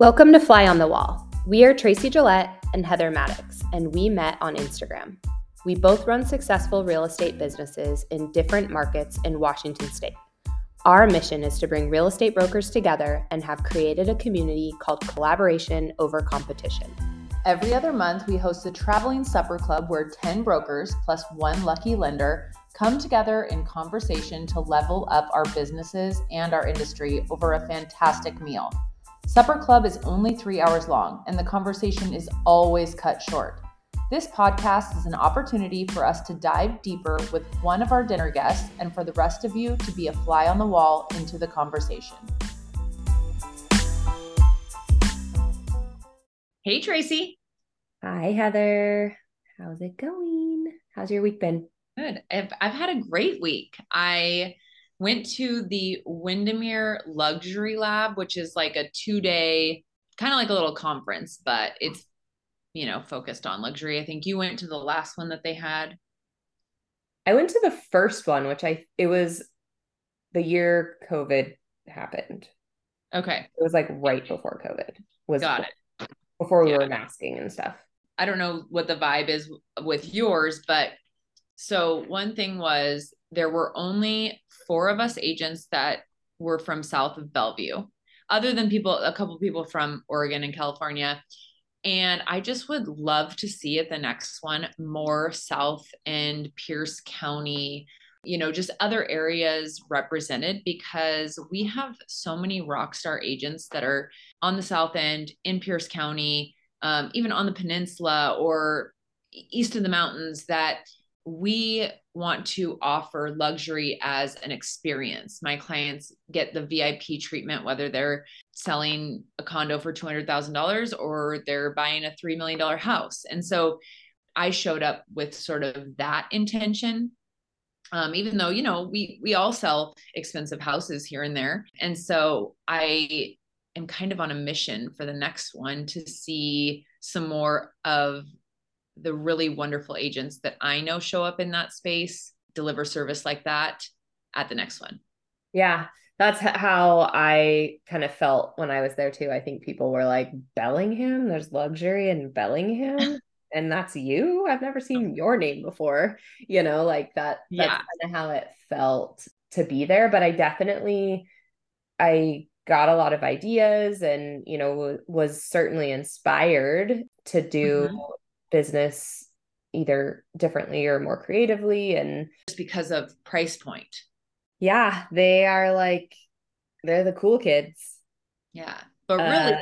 Welcome to Fly on the Wall. We are Tracy Gillette and Heather Maddox, and we met on Instagram. We both run successful real estate businesses in different markets in Washington state. Our mission is to bring real estate brokers together and have created a community called Collaboration Over Competition. Every other month, we host a traveling supper club where 10 brokers plus one lucky lender come together in conversation to level up our businesses and our industry over a fantastic meal. Supper Club is only three hours long, and the conversation is always cut short. This podcast is an opportunity for us to dive deeper with one of our dinner guests and for the rest of you to be a fly on the wall into the conversation. Hey, Tracy. Hi, Heather. How's it going? How's your week been? Good. I've, I've had a great week. I went to the Windermere Luxury Lab, which is like a two day, kind of like a little conference, but it's, you know, focused on luxury. I think you went to the last one that they had. I went to the first one, which I, it was the year COVID happened. Okay. It was like right before COVID was got it. Before we yeah. were masking and stuff. I don't know what the vibe is with yours, but so one thing was there were only four of us agents that were from south of Bellevue, other than people, a couple people from Oregon and California. And I just would love to see at the next one more South and Pierce County, you know, just other areas represented because we have so many rock star agents that are on the South End in Pierce County, um, even on the peninsula or east of the mountains that we want to offer luxury as an experience. My clients get the VIP treatment, whether they're selling a condo for $200,000 or they're buying a $3 million house. And so I showed up with sort of that intention. Um, even though, you know, we, we all sell expensive houses here and there. And so I am kind of on a mission for the next one to see some more of the really wonderful agents that I know show up in that space, deliver service like that at the next one. Yeah, that's how I kind of felt when I was there too. I think people were like Bellingham, there's luxury in Bellingham. and that's you. I've never seen your name before. You know, like that. That's yeah. kind of how it felt to be there. But I definitely, I got a lot of ideas and you know was certainly inspired to do mm-hmm business either differently or more creatively and just because of price point. Yeah, they are like they're the cool kids. Yeah. But really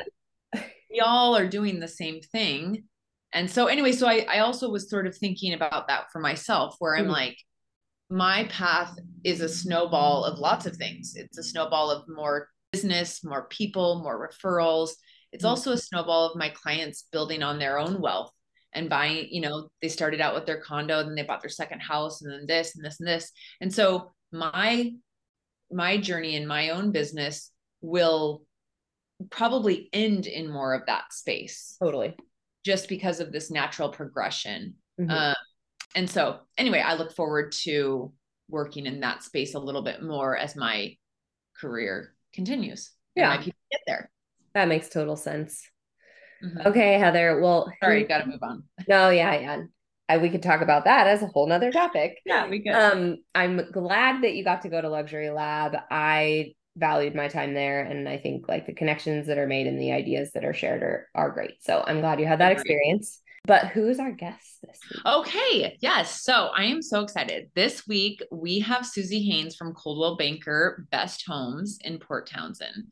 uh, we all are doing the same thing. And so anyway, so I I also was sort of thinking about that for myself where I'm mm-hmm. like my path is a snowball of lots of things. It's a snowball of more business, more people, more referrals. It's mm-hmm. also a snowball of my clients building on their own wealth and buying, you know, they started out with their condo, then they bought their second house, and then this and this and this. And so my my journey in my own business will probably end in more of that space. Totally. Just because of this natural progression. Mm-hmm. Um, and so anyway, I look forward to working in that space a little bit more as my career continues. Yeah. my people get there. That makes total sense. Mm-hmm. Okay, Heather. Well, sorry, you've got to move on. No, yeah, yeah. I, we could talk about that as a whole nother topic. yeah, we could. Um, I'm glad that you got to go to Luxury Lab. I valued my time there, and I think like the connections that are made and the ideas that are shared are are great. So I'm glad you had that experience. But who's our guest this week? Okay, yes. So I am so excited. This week we have Susie Haynes from Coldwell Banker Best Homes in Port Townsend.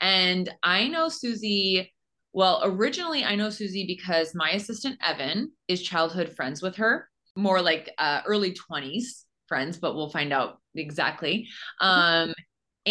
And I know Susie well, originally I know Susie because my assistant Evan is childhood friends with her, more like uh, early 20s friends, but we'll find out exactly. Um,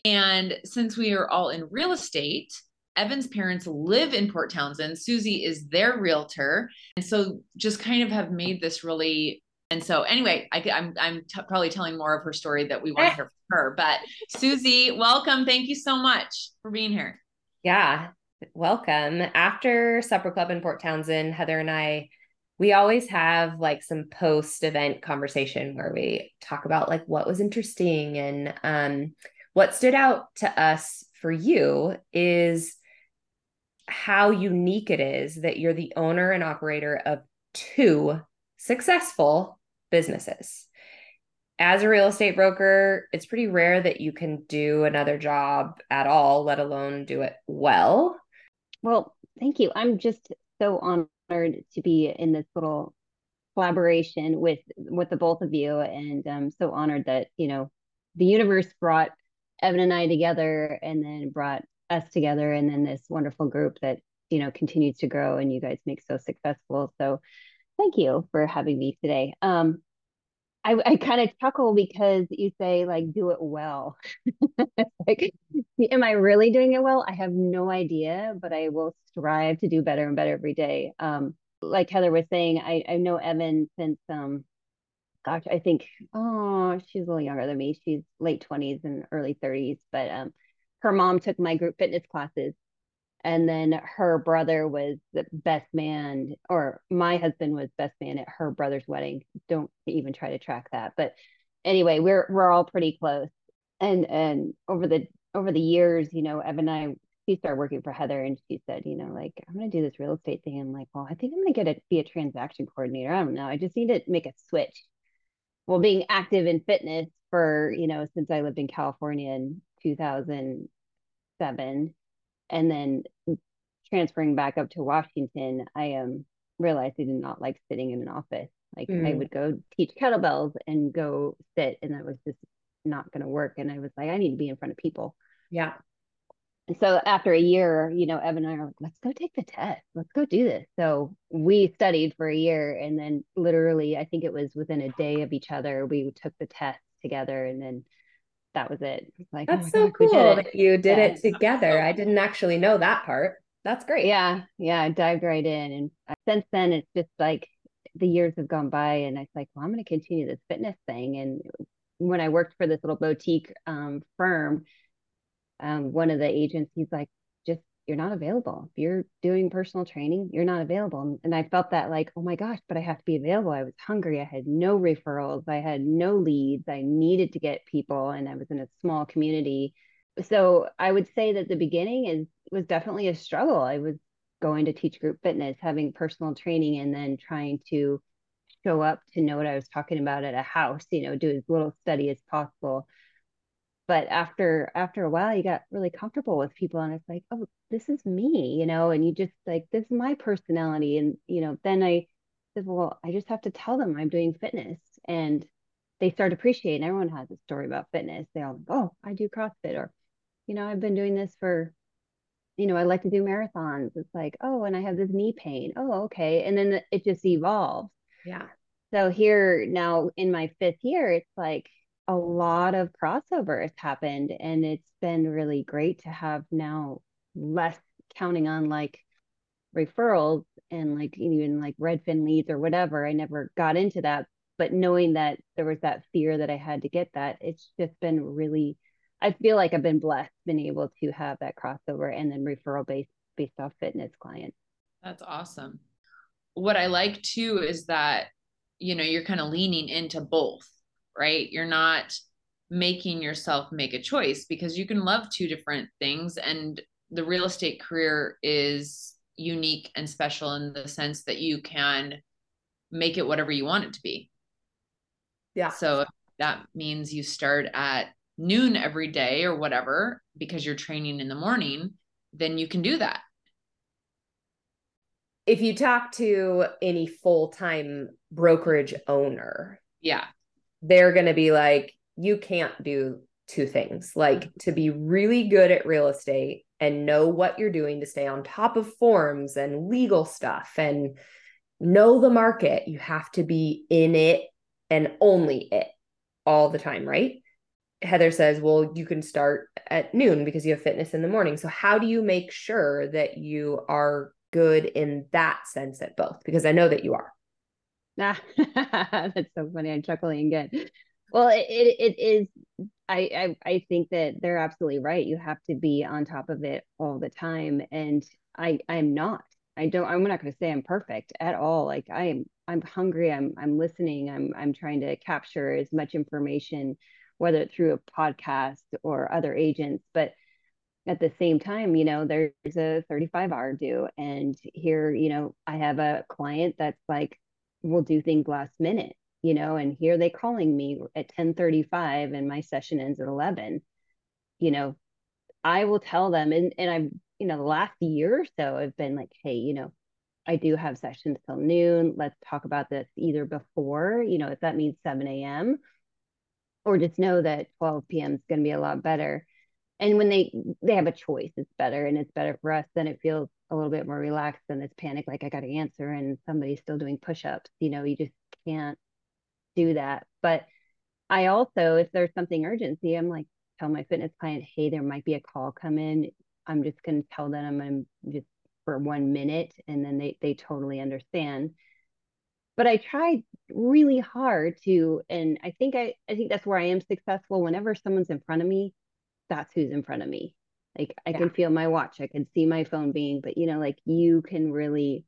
and since we are all in real estate, Evan's parents live in Port Townsend. Susie is their realtor. And so just kind of have made this really and so anyway, I, am I'm, I'm t- probably telling more of her story that we want to hear from her. But Susie, welcome. Thank you so much for being here. Yeah, welcome. After Supper Club in Port Townsend, Heather and I, we always have like some post event conversation where we talk about like what was interesting and um, what stood out to us for you is how unique it is that you're the owner and operator of two successful businesses. As a real estate broker, it's pretty rare that you can do another job at all, let alone do it well. Well, thank you. I'm just so honored to be in this little collaboration with with the both of you and I'm so honored that, you know, the universe brought Evan and I together and then brought us together and then this wonderful group that, you know, continues to grow and you guys make so successful. So thank you for having me today. Um, I, I kind of chuckle because you say like do it well. like, am I really doing it well? I have no idea, but I will strive to do better and better every day. Um, like Heather was saying, I, I know Evan since um gosh, I think oh, she's a little younger than me. She's late 20s and early 30s, but um her mom took my group fitness classes and then her brother was the best man or my husband was best man at her brother's wedding. Don't even try to track that. But anyway we're we're all pretty close. And and over the over the years you know evan and i she started working for heather and she said you know like i'm going to do this real estate thing. I'm like well i think i'm going to get a be a transaction coordinator. I don't know. I just need to make a switch. Well being active in fitness for you know since i lived in california in 2007 and then transferring back up to Washington, I um realized I did not like sitting in an office. Like mm. I would go teach kettlebells and go sit, and that was just not going to work. And I was like, I need to be in front of people. Yeah. And so after a year, you know, Evan and I are like, let's go take the test. Let's go do this. So we studied for a year, and then literally, I think it was within a day of each other, we took the test together, and then that was it. Like that's oh so gosh, cool that you did yeah. it together. I didn't actually know that part. That's great. Yeah, yeah, I dived right in, and since then it's just like the years have gone by, and I was like, well, I'm going to continue this fitness thing. And when I worked for this little boutique um, firm, um, one of the agents, he's like, you're not available. If you're doing personal training, you're not available. And I felt that like, oh my gosh, but I have to be available. I was hungry. I had no referrals. I had no leads. I needed to get people and I was in a small community. So I would say that the beginning is was definitely a struggle. I was going to teach group fitness, having personal training, and then trying to show up to know what I was talking about at a house, you know, do as little study as possible but after after a while you got really comfortable with people and it's like oh this is me you know and you just like this is my personality and you know then i said well i just have to tell them i'm doing fitness and they start appreciating everyone has a story about fitness they all oh i do crossfit or you know i've been doing this for you know i like to do marathons it's like oh and i have this knee pain oh okay and then it just evolves. Yeah. So here now in my fifth year it's like a lot of crossover has happened and it's been really great to have now less counting on like referrals and like even like redfin leads or whatever. I never got into that but knowing that there was that fear that i had to get that it's just been really i feel like i've been blessed been able to have that crossover and then referral based based off fitness clients that's awesome. What i like too is that you know you're kind of leaning into both right? You're not making yourself make a choice because you can love two different things. And the real estate career is unique and special in the sense that you can make it whatever you want it to be. Yeah. So that means you start at noon every day or whatever because you're training in the morning, then you can do that. If you talk to any full time brokerage owner, yeah, they're going to be like, you can't do two things. Like mm-hmm. to be really good at real estate and know what you're doing to stay on top of forms and legal stuff and know the market, you have to be in it and only it all the time, right? Heather says, well, you can start at noon because you have fitness in the morning. So, how do you make sure that you are good in that sense at both? Because I know that you are. Ah, that's so funny. I'm chuckling again. Well, it, it, it is. I, I I think that they're absolutely right. You have to be on top of it all the time, and I I'm not. I don't. I'm not going to say I'm perfect at all. Like I am. I'm hungry. I'm I'm listening. I'm I'm trying to capture as much information, whether through a podcast or other agents. But at the same time, you know, there's a 35 hour due. And here, you know, I have a client that's like, will do things last minute, you know, and here they calling me at 1035 and my session ends at 11. You know, I will tell them and, and I've, you know, the last year or so I've been like, hey, you know, I do have sessions till noon. Let's talk about this either before, you know, if that means 7 a.m. or just know that 12 p.m. is going to be a lot better and when they they have a choice it's better and it's better for us then it feels a little bit more relaxed than this panic like i got to answer and somebody's still doing push-ups you know you just can't do that. But i also if there's something urgency i'm like tell my fitness client hey there might be a call come in. I'm just going to tell them i'm just for one minute and then they they totally understand. But i tried really hard to and i think i i think that's where i am successful. Whenever someone's in front of me that's who's in front of me. Like I yeah. can feel my watch, I can see my phone being, but you know, like you can really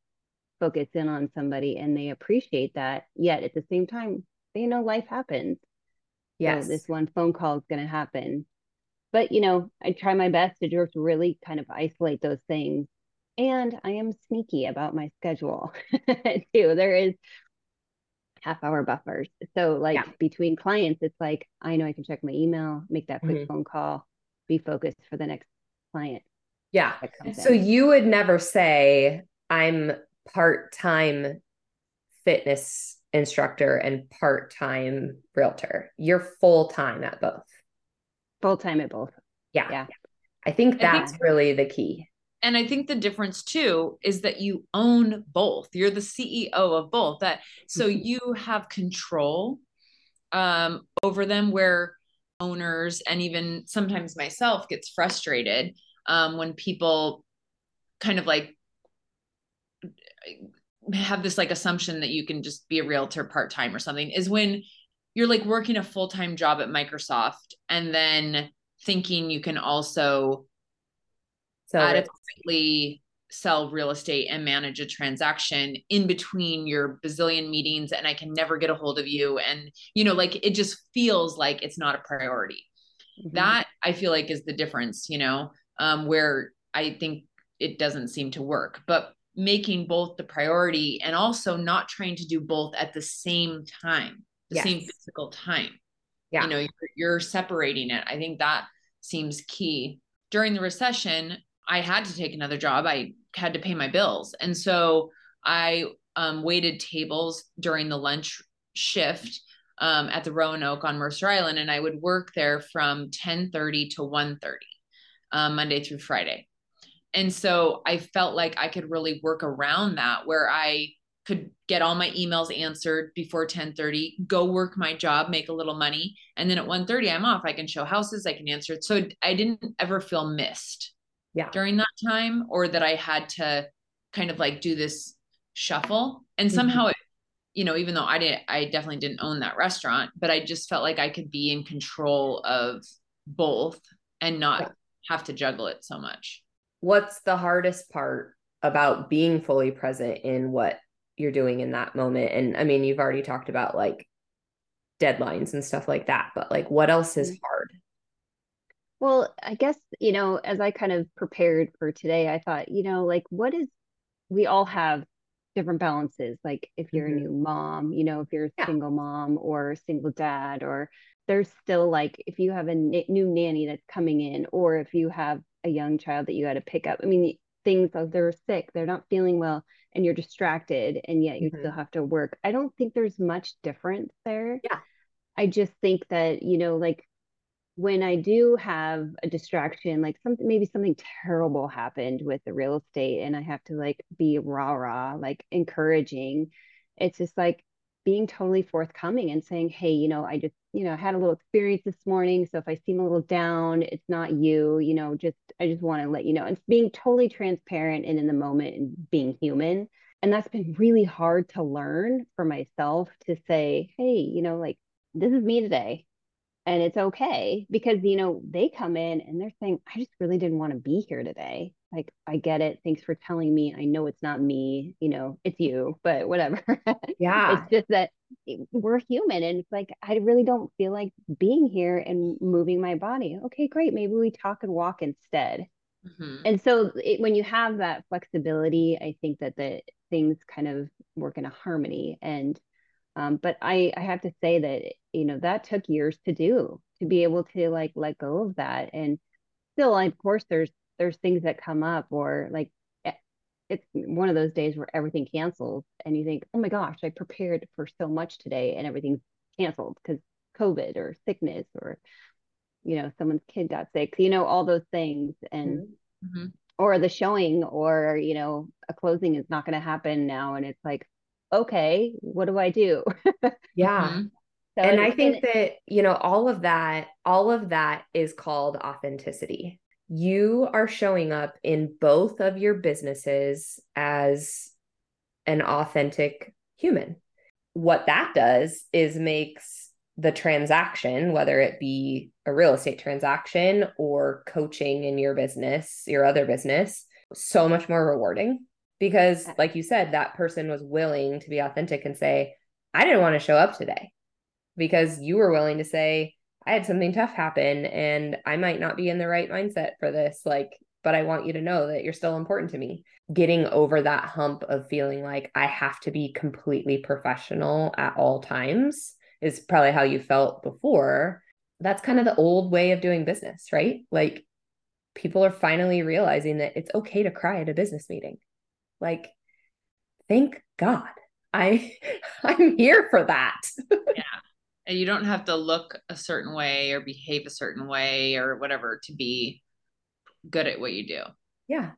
focus in on somebody and they appreciate that. Yet at the same time, they know life happens. Yes. So this one phone call is going to happen. But, you know, I try my best to just really kind of isolate those things. And I am sneaky about my schedule too. There is half hour buffers. So like yeah. between clients, it's like I know I can check my email, make that quick mm-hmm. phone call, be focused for the next client. Yeah. So in. you would never say I'm part-time fitness instructor and part-time realtor. You're full-time at both. Full-time at both. Yeah. Yeah. I think that's I think- really the key and i think the difference too is that you own both you're the ceo of both that so mm-hmm. you have control um, over them where owners and even sometimes myself gets frustrated um, when people kind of like have this like assumption that you can just be a realtor part-time or something is when you're like working a full-time job at microsoft and then thinking you can also so adequately sell real estate and manage a transaction in between your bazillion meetings and I can never get a hold of you and you know like it just feels like it's not a priority. Mm-hmm. That I feel like is the difference, you know, um, where I think it doesn't seem to work. But making both the priority and also not trying to do both at the same time, the yes. same physical time. Yeah. You know, you're, you're separating it. I think that seems key. During the recession, I had to take another job. I had to pay my bills. And so I um, waited tables during the lunch shift um, at the Roanoke on Mercer Island. And I would work there from 1030 to 130 um, Monday through Friday. And so I felt like I could really work around that where I could get all my emails answered before 1030 go work my job make a little money and then at 130 i'm off i can show houses i can answer it so i didn't ever feel missed yeah. during that time or that I had to kind of like do this shuffle and somehow mm-hmm. it you know even though I didn't I definitely didn't own that restaurant but I just felt like I could be in control of both and not yeah. have to juggle it so much. What's the hardest part about being fully present in what you're doing in that moment and I mean you've already talked about like deadlines and stuff like that but like what else is mm-hmm. hard well, I guess, you know, as I kind of prepared for today, I thought, you know, like what is, we all have different balances. Like if you're mm-hmm. a new mom, you know, if you're a yeah. single mom or a single dad, or there's still like, if you have a n- new nanny that's coming in, or if you have a young child that you got to pick up. I mean, things like they're sick, they're not feeling well, and you're distracted, and yet you mm-hmm. still have to work. I don't think there's much difference there. Yeah. I just think that, you know, like when I do have a distraction, like something maybe something terrible happened with the real estate and I have to like be rah rah, like encouraging, it's just like being totally forthcoming and saying, Hey, you know, I just, you know, had a little experience this morning. So if I seem a little down, it's not you, you know, just, I just want to let you know. And being totally transparent and in the moment and being human. And that's been really hard to learn for myself to say, Hey, you know, like, this is me today and it's okay because you know they come in and they're saying i just really didn't want to be here today like I get it. Thanks for telling me. I know it's not me, you know, it's you, but whatever. Yeah. it's just that we're human and it's like I really don't feel like being here and moving my body. Okay, great. Maybe we talk and walk instead. Mm-hmm. And so it, when you have that flexibility, I think that the things kind of work in a harmony and um, but I, I have to say that you know that took years to do to be able to like let go of that. And still of course there's there's things that come up or like eh, it's one of those days where everything cancels and you think oh my gosh i prepared for so much today and everything's canceled because covid or sickness or you know someone's kid got sick you know all those things. And mm-hmm. or the showing or you know a closing is not going to happen now. And it's like okay, what do I do? yeah. Mm-hmm. So and I think that, you know, all of that, all of that is called authenticity. You are showing up in both of your businesses as an authentic human. What that does is makes the transaction, whether it be a real estate transaction or coaching in your business, your other business, so much more rewarding because eh. like you said that person was willing to be authentic and say i didn't want to show up today because you were willing to say i had something tough happen and i might not be in the right mindset for this like but i want you to know that you're still important to me. Getting over that hump of feeling like i have to be completely professional at all times is probably how you felt before. That's kind of the old way of doing business right? Like people are finally realizing that it's okay to cry at a business meeting like, thank God. I I'm here for that. yeah. And you don't have to look a certain way or behave a certain way or whatever to be good at what you do. Yeah.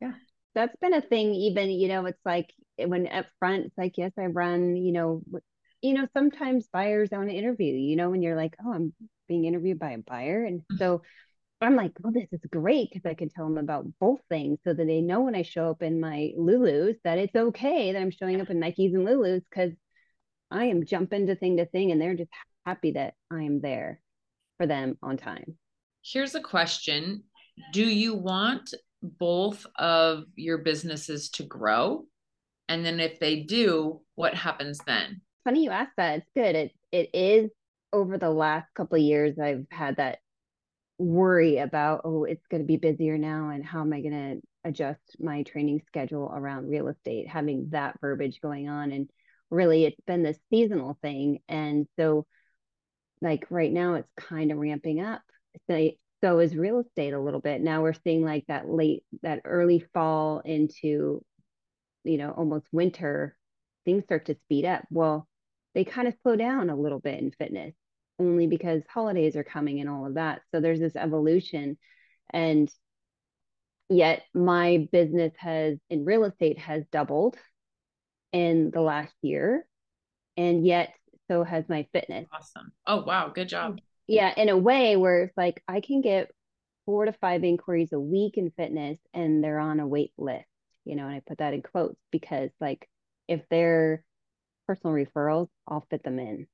Yeah. That's been a thing even, you know, it's like when up front it's like yes, I run, you know, you know, sometimes buyers want to interview, you know, when you're like, oh, I'm being interviewed by a buyer. And mm-hmm. so I'm like, well, this is great because I can tell them about both things so that they know when I show up in my Lulus that it's okay that I'm showing up in Nikes and Lulus because I am jumping to thing to thing and they're just happy that I am there for them on time. Here's a question Do you want both of your businesses to grow? And then if they do, what happens then? Funny you asked that. It's good. It it is over the last couple of years I've had that worry about oh it's going to be busier now and how am i going to adjust my training schedule around real estate? Having that verbiage going on and really it's been this seasonal thing and so like right now it's kind of ramping up. So, so is real estate a little bit. Now we're seeing like that late that early fall into you know almost winter things start to speed up. Well they kind of slow down a little bit in fitness only because holidays are coming and all of that. So there's this evolution. And yet my business has in real estate has doubled in the last year. And yet so has my fitness. Awesome. Oh wow, good job. Yeah, in a way where it's like I can get four to five inquiries a week in fitness and they're on a wait list, you know, and I put that in quotes because like if they're personal referrals, I'll fit them in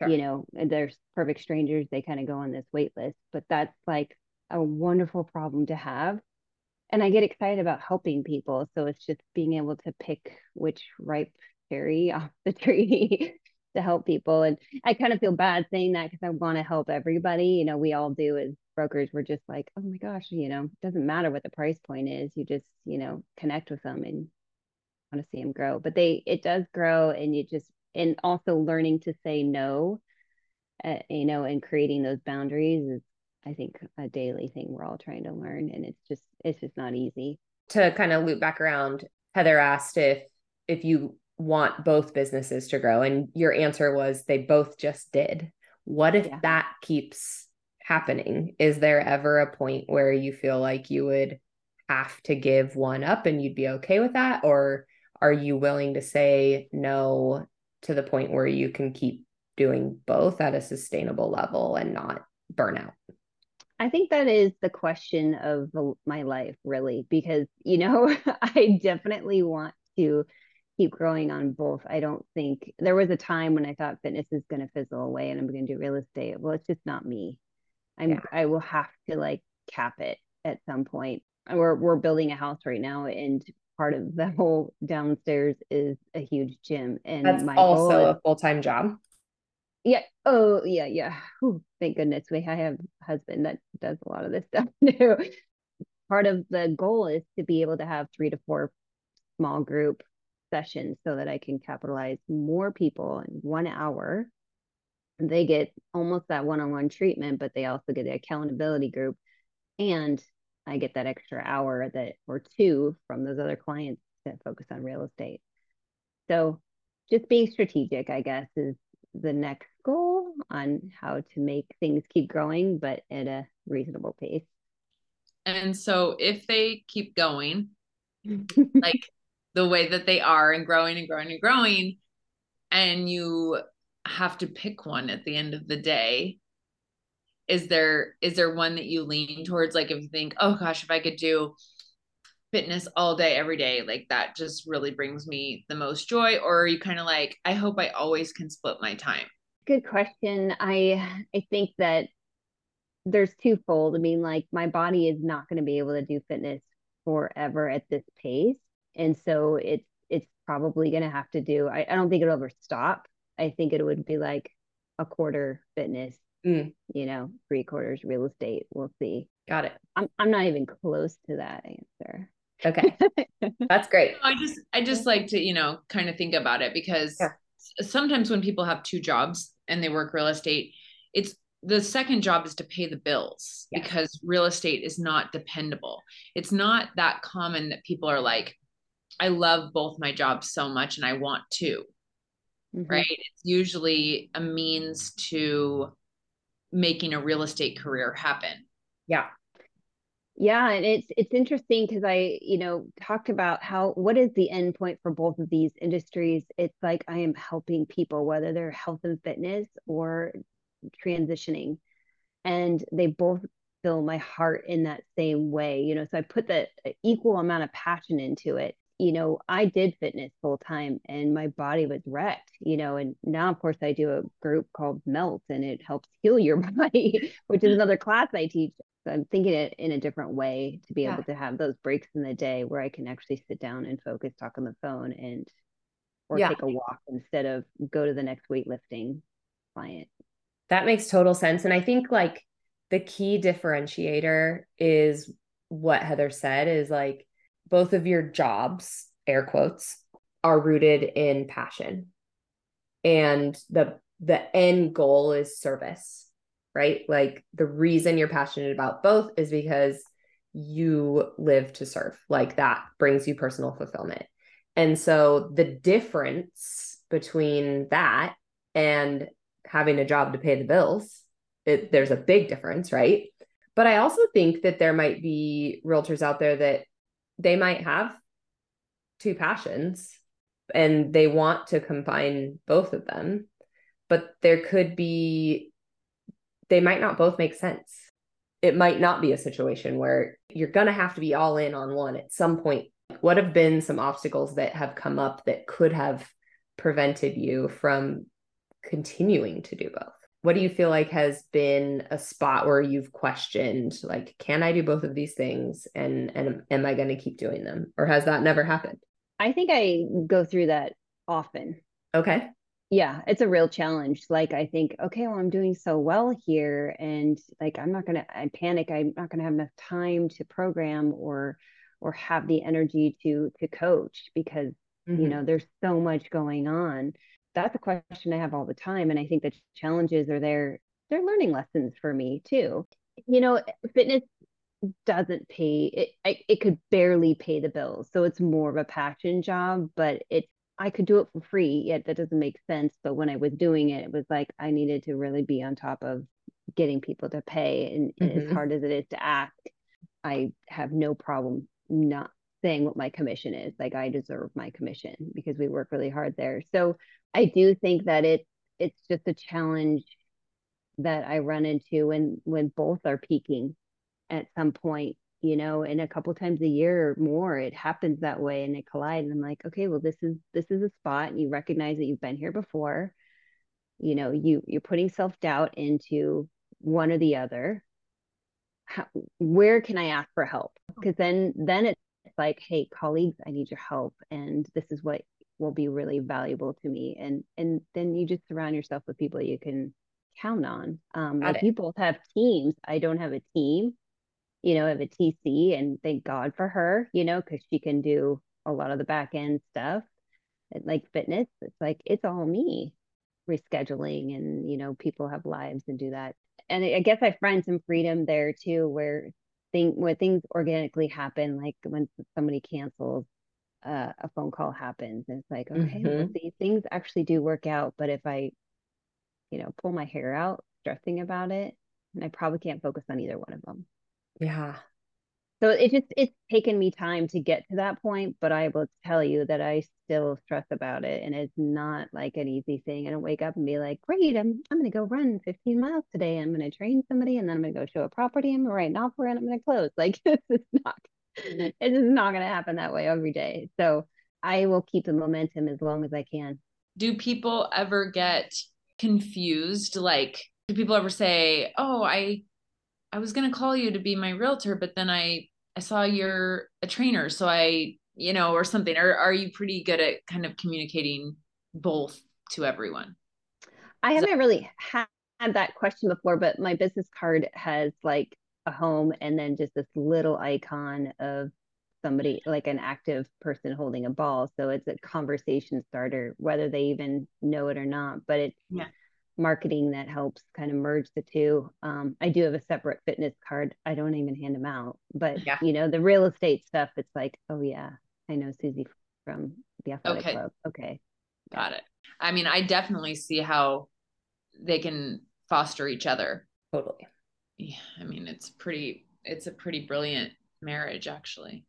sure. you know there's perfect strangers they kind of go on this wait list but that's like a wonderful problem to have. And i get excited about helping people so it's just being able to pick which ripe cherry off the tree to help people. And i kind of feel bad saying that because i want to help everybody. You know we all do as brokers we're just like oh my gosh you know it doesn't matter what the price point is you just you know connect with them and want to see them grow. But they it does grow and you just and also learning to say no uh, you know and creating those boundaries is i think a daily thing we're all trying to learn and it's just it's just not easy. To kind of loop back around heather asked if if you want both businesses to grow and your answer was they both just did. What if yeah. that keeps happening? Is there ever a point where you feel like you would have to give one up and you'd be okay with that? Or are you willing to say no to the point where you can keep doing both at a sustainable level and not burn out? I think that is the question of my life, really, because, you know, I definitely want to keep growing on both. I don't think there was a time when I thought fitness is going to fizzle away and I'm going to do real estate. Well, it's just not me. I'm, yeah. I will have to like cap it at some point. we're we're building a house right now and part of the whole downstairs is a huge gym and That's my also goal a full-time job. yeah oh yeah yeah. Whew, thank goodness we I have a husband that does a lot of this stuff too. Part of the goal is to be able to have three to four small group sessions so that I can capitalize more people in one hour. They get almost that one-on-one treatment but they also get the accountability group and I get that extra hour that or two from those other clients that focus on real estate. So just being strategic, I guess, is the next goal on how to make things keep growing, but at a reasonable pace. And so if they keep going, like the way that they are and growing and growing and growing, and you have to pick one at the end of the day, is there is there one that you lean towards? Like if you think oh gosh if i could do fitness all day every day like that just really brings me the most joy or are you kind of like i hope i always can split my time good question. I i think that there's twofold. I mean like my body is not going to be able to do fitness forever at this pace and so it's it's probably going to have to do I, I don't think it'll ever stop. I think it would be like a quarter fitness mm. you know, three quarters real estate. We'll see. Got it. I'm I'm not even close to that answer. Okay. That's great. I just I just like to, you know, kind of think about it because yeah. sometimes when people have two jobs and they work real estate, it's the second job is to pay the bills yeah. because real estate is not dependable. It's not that common that people are like, I love both my jobs so much and I want to. Mm-hmm. Right. It's usually a means to making a real estate career happen. Yeah. Yeah, and it's it's interesting because I, you know, talked about how what is the end point for both of these industries? It's like I am helping people, whether they're health and fitness or transitioning, and they both fill my heart in that same way. You know, so I put the uh, equal amount of passion into it you know, I did fitness full time and my body was wrecked, you know, and now of course I do a group called Melt and it helps heal your body, which is another class I teach. So I'm thinking it in a different way to be yeah. able to have those breaks in the day where I can actually sit down and focus, talk on the phone and or yeah. take a walk instead of go to the next weightlifting client. That makes total sense. And I think like the key differentiator is what Heather said is like both of your jobs, air quotes, are rooted in passion. And the the end goal is service, right? Like the reason you're passionate about both is because you live to serve. Like that brings you personal fulfillment. And so the difference between that and having a job to pay the bills, it, there's a big difference, right? But I also think that there might be realtors out there that they might have two passions and they want to combine both of them but there could be they might not both make sense. It might not be a situation where you're going to have to be all in on one at some point. What have been some obstacles that have come up that could have prevented you from continuing to do both what do you feel like has been a spot where you've questioned like can i do both of these things? And and am i going to keep doing them? Or has that never happened? I think i go through that often. Okay. Yeah it's a real challenge. Like i think okay well i'm doing so well here and like i'm not gonna i panic i'm not gonna have enough time to program or or have the energy to to coach because mm-hmm. you know there's so much going on that's a question I have all the time. And I think the challenges are there, they're learning lessons for me too. You know, fitness doesn't pay it it could barely pay the bills so it's more of a passion job but it i could do it for free yet that doesn't make sense but when i was doing it it was like i needed to really be on top of getting people to pay and, mm-hmm. and as hard as it is to act i have no problem not saying what my commission is. Like I deserve my commission because we work really hard there. So I do think that it it's just a challenge that I run into when when both are peaking at some point, you know, and a couple times a year or more, it happens that way and it collides. And I'm like, okay, well, this is this is a spot, and you recognize that you've been here before. You know, you you're putting self doubt into one or the other how, where can I ask for help? Because then then it's like, hey, colleagues, I need your help, and this is what will be really valuable to me. And and then you just surround yourself with people you can count on. Um, like you both have teams. I don't have a team. You know, I have a TC, and thank God for her. You know, because she can do a lot of the back end stuff, like fitness. It's like it's all me rescheduling and you know people have lives and do that and i guess i find some freedom there too where thing when things organically happen like when somebody cancels uh, a phone call happens and it's like okay mm-hmm. well, these things actually do work out but if i you know pull my hair out stressing about it and i probably can't focus on either one of them. Yeah. So it just it's taken me time to get to that point but i will tell you that i still stress about it and it's not like an easy thing. I don't wake up and be like great i'm, I'm going to go run 15 miles today i'm going to train somebody and then i'm going to go show a property i'm going to write an offer and i'm going to close. Like it's not it's not going to happen that way every day so i will keep the momentum as long as i can do people ever get confused like do people ever say oh i I was going to call you to be my realtor, but then I I saw you're a trainer, so I, you know, or something. Or are you pretty good at kind of communicating both to everyone? I haven't really had that question before, but my business card has like a home and then just this little icon of somebody like an active person holding a ball. So it's a conversation starter, whether they even know it or not. But it's yeah marketing that helps kind of merge the two. Um, I do have a separate fitness card. I don't even hand them out, but yeah. you know, the real estate stuff, it's like, oh yeah, I know Susie from the athletic okay. club. Okay. Got it. I mean, I definitely see how they can foster each other. Totally. Yeah. I mean, it's pretty, it's a pretty brilliant marriage actually.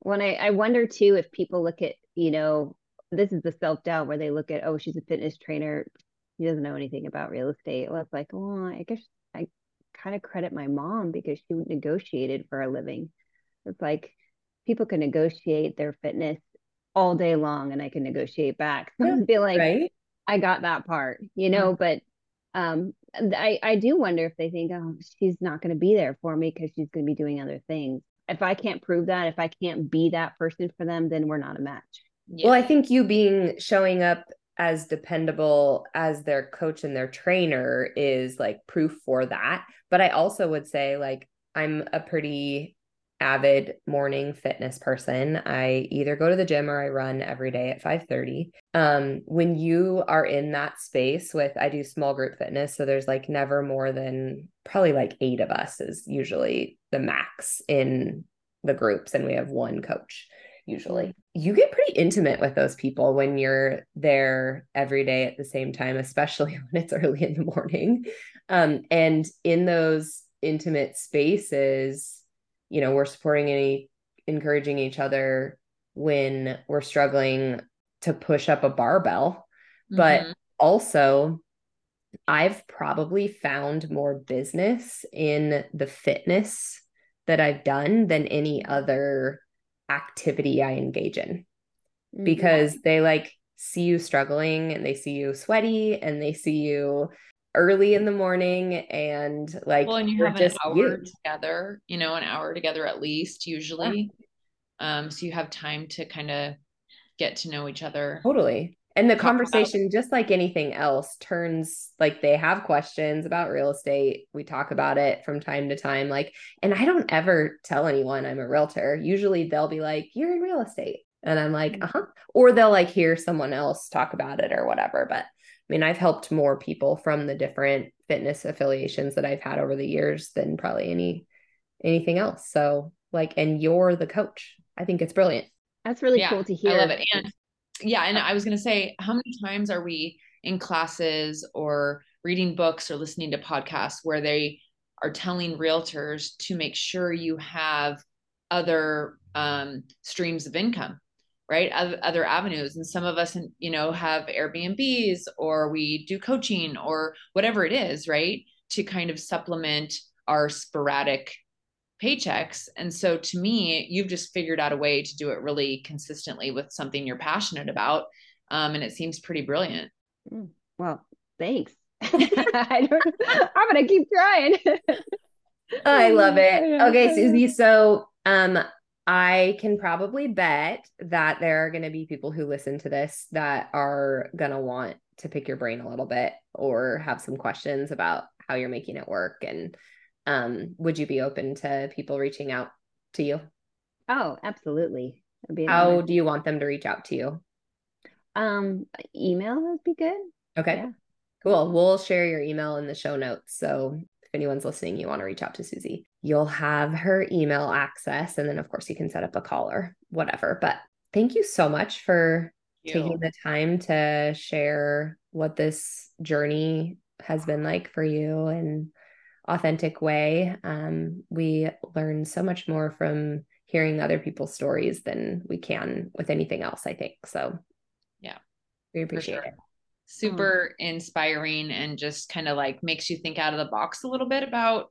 When I, I wonder too, if people look at, you know, this is the self doubt where they look at, oh, she's a fitness trainer he doesn't know anything about real estate. Well, it's like, well, I guess I kind of credit my mom because she negotiated for a living. It's like people can negotiate their fitness all day long and I can negotiate back. So I feel like right? I got that part, you know, but um I, I do wonder if they think, oh, she's not going to be there for me because she's going to be doing other things. If I can't prove that, if I can't be that person for them, then we're not a match. Yeah. Well, I think you being showing up as dependable as their coach and their trainer is like proof for that. But I also would say, like, I'm a pretty avid morning fitness person. I either go to the gym or I run every day at 5:30. Um when you are in that space with I do small group fitness so there's like never more than probably like 8 of us is usually the max in the groups and we have one coach usually. You get pretty intimate with those people when you're there every day at the same time, especially when it's early in the morning. Um, and in those intimate spaces, you know, we're supporting any encouraging each other when we're struggling to push up a barbell. Mm-hmm. But also, I've probably found more business in the fitness that I've done than any other activity I engage in mm-hmm. because they like see you struggling and they see you sweaty and they see you early in the morning and like well and you have an hour you. together you know an hour together at least usually. Yeah. um so you have time to kind of get to know each other. Totally. And the conversation about- just like anything else turns like they have questions about real estate. We talk about it from time to time like and i don't ever tell anyone i'm a realtor. Usually they'll be like you're in real estate. And i'm like mm. uh-huh. Or they'll like hear someone else talk about it or whatever but mean i've helped more people from the different fitness affiliations that i've had over the years than probably any anything else so like and you're the coach i think it's brilliant that's really yeah, cool to hear. I love it. And yeah and i was going to say how many times are we in classes or reading books or listening to podcasts where they are telling realtors to make sure you have other um, streams of income right other avenues and some of us you know have airbnbs or we do coaching or whatever it is right to kind of supplement our sporadic paychecks. And so to me, you've just figured out a way to do it really consistently with something you're passionate about. Um, and it seems pretty brilliant. Mm, well, thanks. I am going to keep trying. I love it. Okay, Susie. So, um, I can probably bet that there are going to be people who listen to this that are going to want to pick your brain a little bit or have some questions about how you're making it work. And um, would you be open to people reaching out to you? Oh, absolutely. How honor. do you want them to reach out to you? Um, email would be good. Okay. Yeah. Cool. We'll share your email in the show notes. So if anyone's listening, you want to reach out to Susie, you'll have her email access. And then, of course, you can set up a call or whatever. But thank you so much for taking the time to share what this journey has been like for you in authentic way. Um, we learn so much more from hearing other people's stories than we can with anything else, I think. So yeah, we appreciate sure. it. Super mm. inspiring and just kind of like makes you think out of the box a little bit about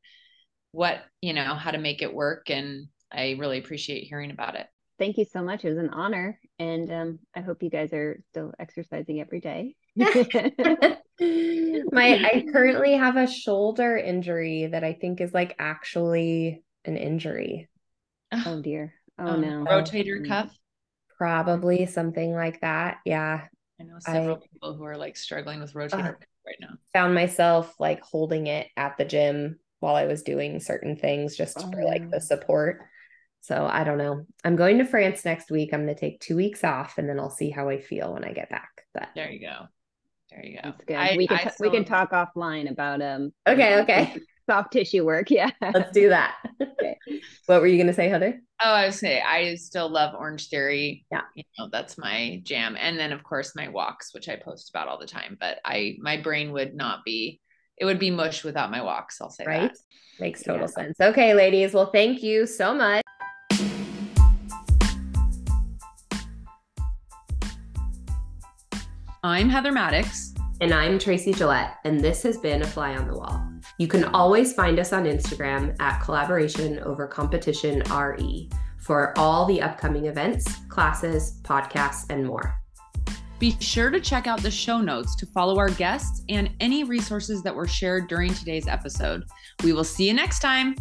what, you know, how to make it work. And I really appreciate hearing about it. Thank you so much. It was an honor. And um, I hope you guys are still exercising every day. My I currently have a shoulder injury that I think is like actually an injury. Oh dear. Oh um, no. Rotator cuff. Probably something like that. Yeah. I know several I, people who are like struggling with rotator uh, cuff right now. Found myself like holding it at the gym while I was doing certain things just oh, for like the support. So I don't know. I'm going to France next week. I'm going to take two weeks off and then I'll see how I feel when I get back. But there you go. There you go. That's good. I, we can t- we can talk offline about um. Okay. Okay. Soft tissue work. Yeah. Let's do that. okay. What were you gonna say, Heather? Oh, I was say I still love Orangetheory. Yeah. You know that's my jam, and then of course my walks, which I post about all the time. But I my brain would not be. It would be mush without my walks. I'll say right. That. Makes total yeah. sense. Okay, ladies. Well, thank you so much. I'm Heather Maddox. And I'm Tracy Gillette, and this has been A Fly on the Wall. You can always find us on Instagram at Collaboration Over Competition RE for all the upcoming events, classes, podcasts, and more. Be sure to check out the show notes to follow our guests and any resources that were shared during today's episode. We will see you next time.